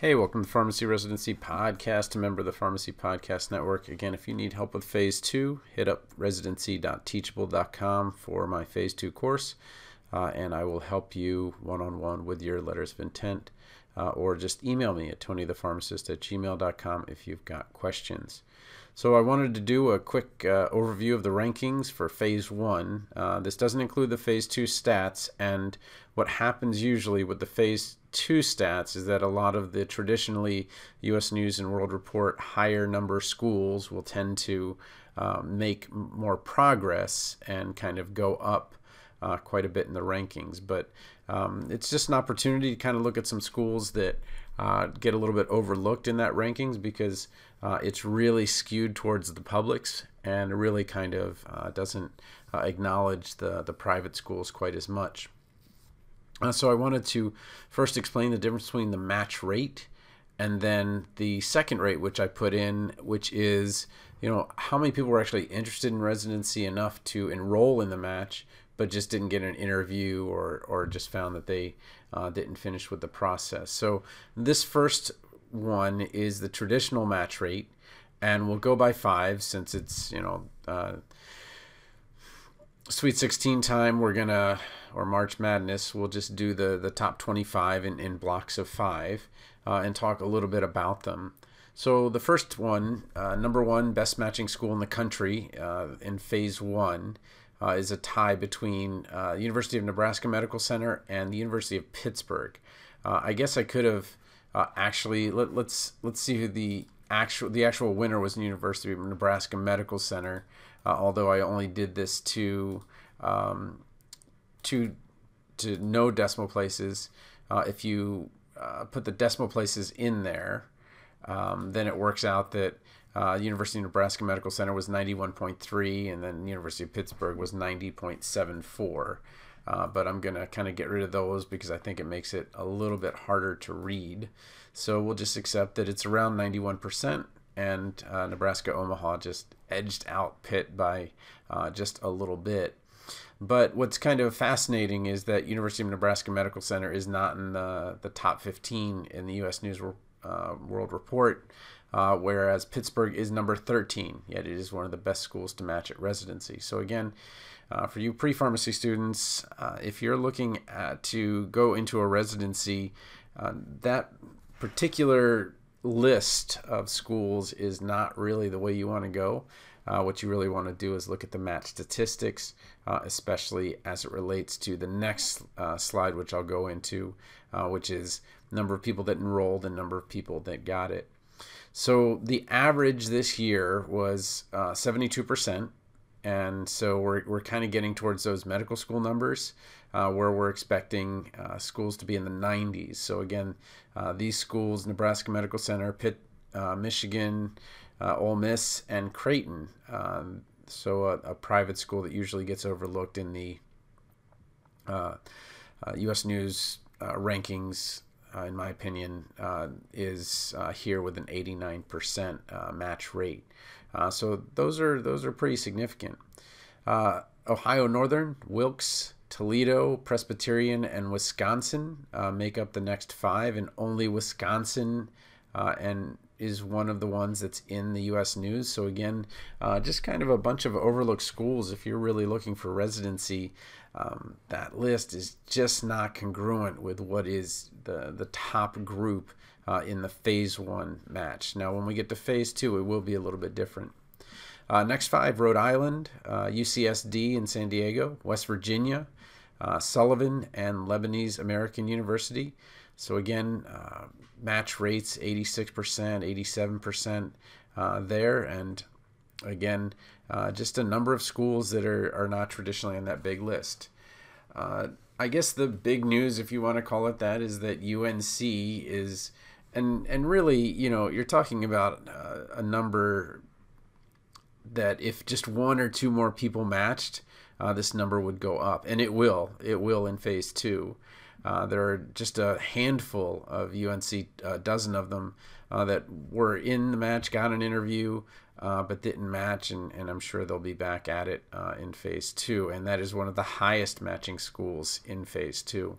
Hey, welcome to the Pharmacy Residency Podcast, a member of the Pharmacy Podcast Network. Again, if you need help with phase two, hit up residency.teachable.com for my phase two course, uh, and I will help you one on one with your letters of intent, uh, or just email me at tonythepharmacist at gmail.com if you've got questions. So, I wanted to do a quick uh, overview of the rankings for phase one. Uh, this doesn't include the phase two stats, and what happens usually with the phase two stats is that a lot of the traditionally U.S. News and World Report higher number schools will tend to um, make more progress and kind of go up uh, quite a bit in the rankings. But um, it's just an opportunity to kind of look at some schools that uh, get a little bit overlooked in that rankings because uh, it's really skewed towards the publics and really kind of uh, doesn't uh, acknowledge the, the private schools quite as much. Uh, so I wanted to first explain the difference between the match rate and then the second rate, which I put in, which is you know how many people were actually interested in residency enough to enroll in the match, but just didn't get an interview or or just found that they uh, didn't finish with the process. So this first one is the traditional match rate, and we'll go by five since it's you know. Uh, Sweet 16 time, we're gonna, or March Madness, we'll just do the, the top 25 in, in blocks of five uh, and talk a little bit about them. So, the first one, uh, number one best matching school in the country uh, in phase one, uh, is a tie between uh, University of Nebraska Medical Center and the University of Pittsburgh. Uh, I guess I could have actually let, let's let's see who the actual the actual winner was the University of Nebraska Medical Center uh, although I only did this to um, to to no decimal places. Uh, if you uh, put the decimal places in there, um, then it works out that uh, University of Nebraska Medical Center was 91.3, and then University of Pittsburgh was 90.74. Uh, but I'm going to kind of get rid of those because I think it makes it a little bit harder to read. So we'll just accept that it's around 91% and uh, Nebraska Omaha just edged out Pitt by uh, just a little bit. But what's kind of fascinating is that University of Nebraska Medical Center is not in the, the top 15 in the U.S. News uh, World Report, uh, whereas Pittsburgh is number 13, yet it is one of the best schools to match at residency. So, again, uh, for you pre pharmacy students, uh, if you're looking at, to go into a residency, that particular list of schools is not really the way you want to go. Uh, what you really want to do is look at the match statistics, uh, especially as it relates to the next uh, slide, which I'll go into, uh, which is number of people that enrolled and number of people that got it. So the average this year was 72%. Uh, and so we're, we're kind of getting towards those medical school numbers uh, where we're expecting uh, schools to be in the 90s. So again, uh, these schools, Nebraska Medical Center, Pitt, uh, Michigan, uh, Ole Miss, and Creighton. Um, so a, a, private school that usually gets overlooked in the U.S. Uh, News rankings, Uh, in my opinion, uh, is uh, here with an 89% match rate. so those are those are pretty significant. Ohio Northern, Wilkes, Toledo, Presbyterian, and Wisconsin uh, make up the next five, and only Wisconsin uh, and is one of the ones that's in the U.S. News. So again, uh, just kind of a bunch of overlooked schools. If you're really looking for residency, um, that list is just not congruent with what is the the top group uh, in the Phase One match. Now, when we get to Phase Two, it will be a little bit different. Uh, next five Rhode Island, uh, UCSD in San Diego, West Virginia, uh, Sullivan, and Lebanese American University. So, again, uh, match rates 86%, 87% uh, there. And again, uh, just a number of schools that are, are not traditionally on that big list. I guess the big news, if you want to call it that, is that UNC is, and and really, you know, you're talking about a number that if just one or two more people matched, uh, this number would go up, and it will. It will in phase two. Uh, there are just a handful of UNC, a dozen of them, uh, that were in the match, got an interview, uh, but didn't match, and, and I'm sure they'll be back at it uh, in phase two. And that is one of the highest matching schools in phase two.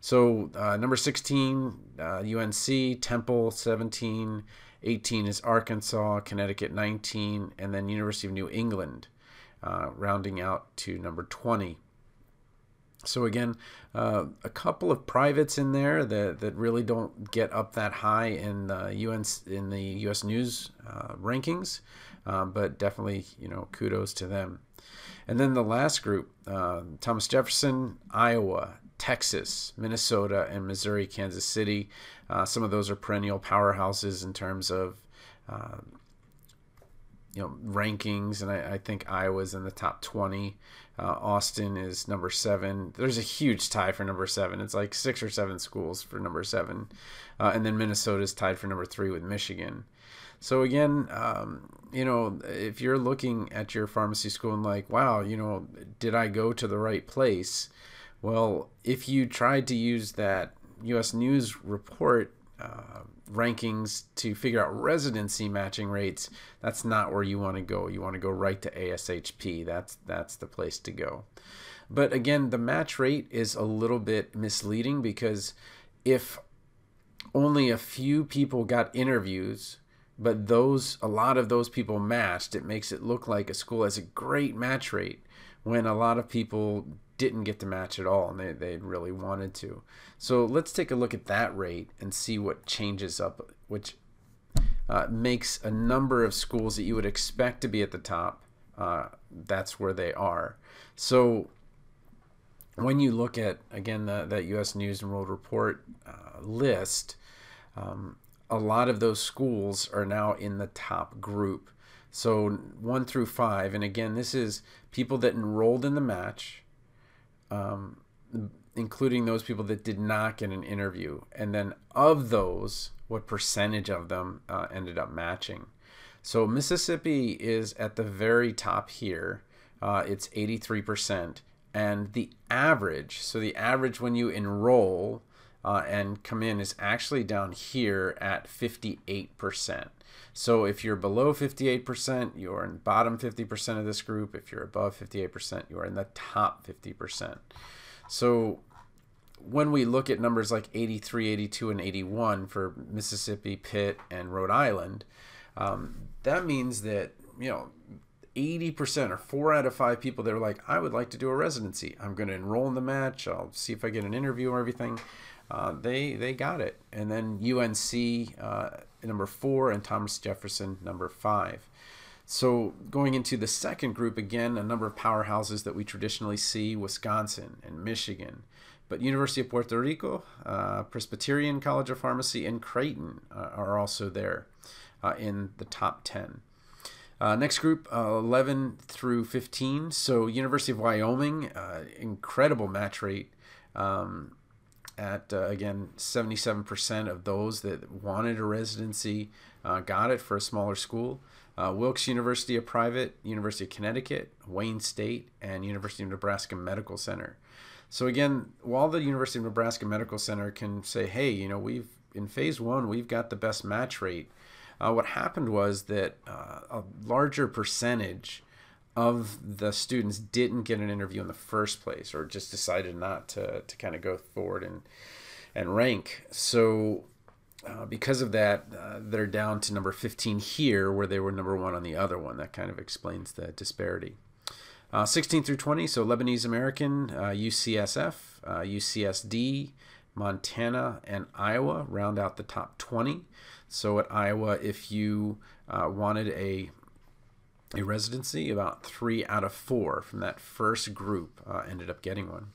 So uh, number 16, uh, UNC, Temple 17, 18 is Arkansas, Connecticut 19, and then University of New England uh, rounding out to number 20. So again, uh, a couple of privates in there that, that really don't get up that high in the US in the U.S. News uh, rankings, uh, but definitely you know kudos to them. And then the last group, uh, Thomas Jefferson, Iowa, Texas, Minnesota, and Missouri, Kansas City. Uh, some of those are perennial powerhouses in terms of uh, you know rankings, and I, I, think Iowa's in the top 20. Uh, Austin is number seven. There's a huge tie for number seven. It's like six or seven schools for number seven, uh, and then Minnesota is tied for number three with Michigan. So again, um, you know, if you're looking at your pharmacy school and like, wow, you know, did I go to the right place? Well, if you tried to use that U.S. News report uh, rankings to figure out residency matching rates, that's not where you want to go. You want to go right to ASHP. That's that's the place to go. But again, the match rate is a little bit misleading because if only a few people got interviews but those a lot of those people matched it makes it look like a school has a great match rate when a lot of people didn't get to match at all and they, they really wanted to so let's take a look at that rate and see what changes up which uh, makes a number of schools that you would expect to be at the top uh, that's where they are so when you look at again the, that us news and world report uh, list um, a lot of those schools are now in the top group. So one through five, and again, this is people that enrolled in the match, um, including those people that did not get an interview. And then of those, what percentage of them uh, ended up matching? So Mississippi is at the very top here. Uh, it's 83%. And the average, so the average when you enroll uh, and come in is actually down here at 58%. So if you're below 58%, you're in bottom 50% of this group. If you're above 58%, you're in the top 50%. So when we look at numbers like 83, 82, and 81 for Mississippi, Pitt, and Rhode Island, um, that means that, you know, 80% or four out of five people that are like, I would like to do a residency. I'm going to enroll in the match. I'll see if I get an interview or everything uh, they they got it. And then UNC uh, number four and Thomas Jefferson number five. So going into the second group again, a number of powerhouses that we traditionally see: Wisconsin and Michigan, but University of Puerto Rico, uh, Presbyterian College of Pharmacy, and Creighton uh, are also there uh, in the top ten. Uh, next group, uh, 11 through 15. So, University of Wyoming, uh, incredible match rate. Um, at uh, again 77% of those that wanted a residency uh, got it for a smaller school. Uh, wilkes university a private university of connecticut wayne state and university of nebraska medical center. So again while the university of nebraska medical center can say hey you know we've in phase one we've got the best match rate uh, what happened was that uh, a larger percentage of the students didn't get an interview in the first place or just decided not to, to kind of go forward and and rank. So uh, because of that uh, they're down to number 15 here where they were number one on the other one. That kind of explains the disparity. Uh, 16 through 20 so lebanese american ucsf uh, ucsd uh, montana and iowa round out the top 20 so at iowa if you uh, wanted a a residency. About three out of four from that first group uh, ended up getting one.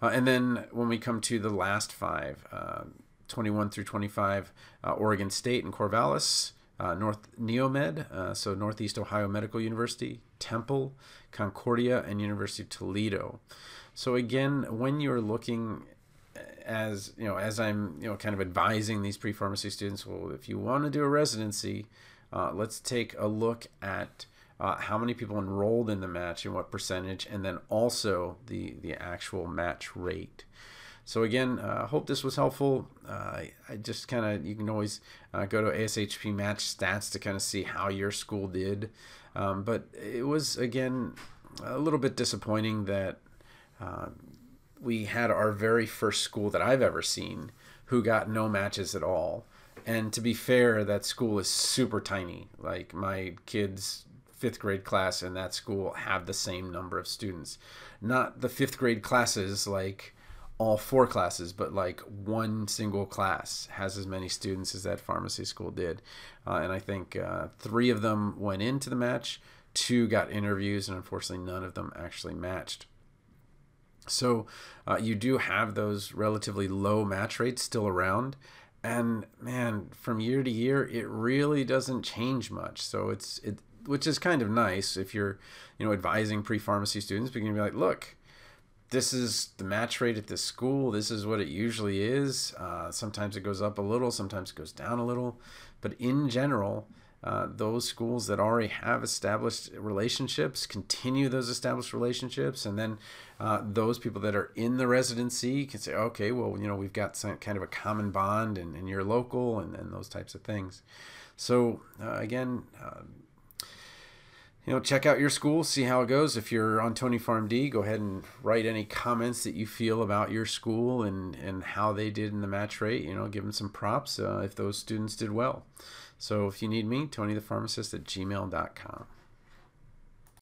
Uh, and then when we come to the last five, uh, 21 through 25, uh, Oregon State and Corvallis, uh, North Neomed, uh, so Northeast Ohio Medical University, Temple, Concordia, and University of Toledo. So again, when you're looking as you know, as I'm you know kind of advising these pre-pharmacy students, well, if you want to do a residency, uh, let's take a look at uh, how many people enrolled in the match and what percentage, and then also the, the actual match rate. So again, I uh, hope this was helpful. Uh, I just kind of, you can always uh, go to ASHP match stats to kind of see how your school did. Um, but it was, again, a little bit disappointing that uh, we had our very first school that I've ever seen who got no matches at all. And to be fair, that school is super tiny. Like my kids' fifth grade class in that school have the same number of students. Not the fifth grade classes like all four classes, but like one single class has as many students as that pharmacy school did. Uh, and I think uh, three of them went into the match, two got interviews, and unfortunately, none of them actually matched. So uh, you do have those relatively low match rates still around. And man, from year to year, it really doesn't change much. So it's it, which is kind of nice if you're, you know, advising pre-pharmacy students. But you can be like, look, this is the match rate at this school. This is what it usually is. Uh, sometimes it goes up a little, sometimes it goes down a little. But in general, uh, those schools that already have established relationships continue those established relationships. And then uh, those people that are in the residency can say, okay, well, you know, we've got some kind of a common bond and, and you're local and, and those types of things. So, uh, again, uh, you know, check out your school, see how it goes. If you're on Tony PharmD, go ahead and write any comments that you feel about your school and, and how they did in the match rate. You know, give them some props uh, if those students did well. So if you need me, Tony the Pharmacist at gmail.com.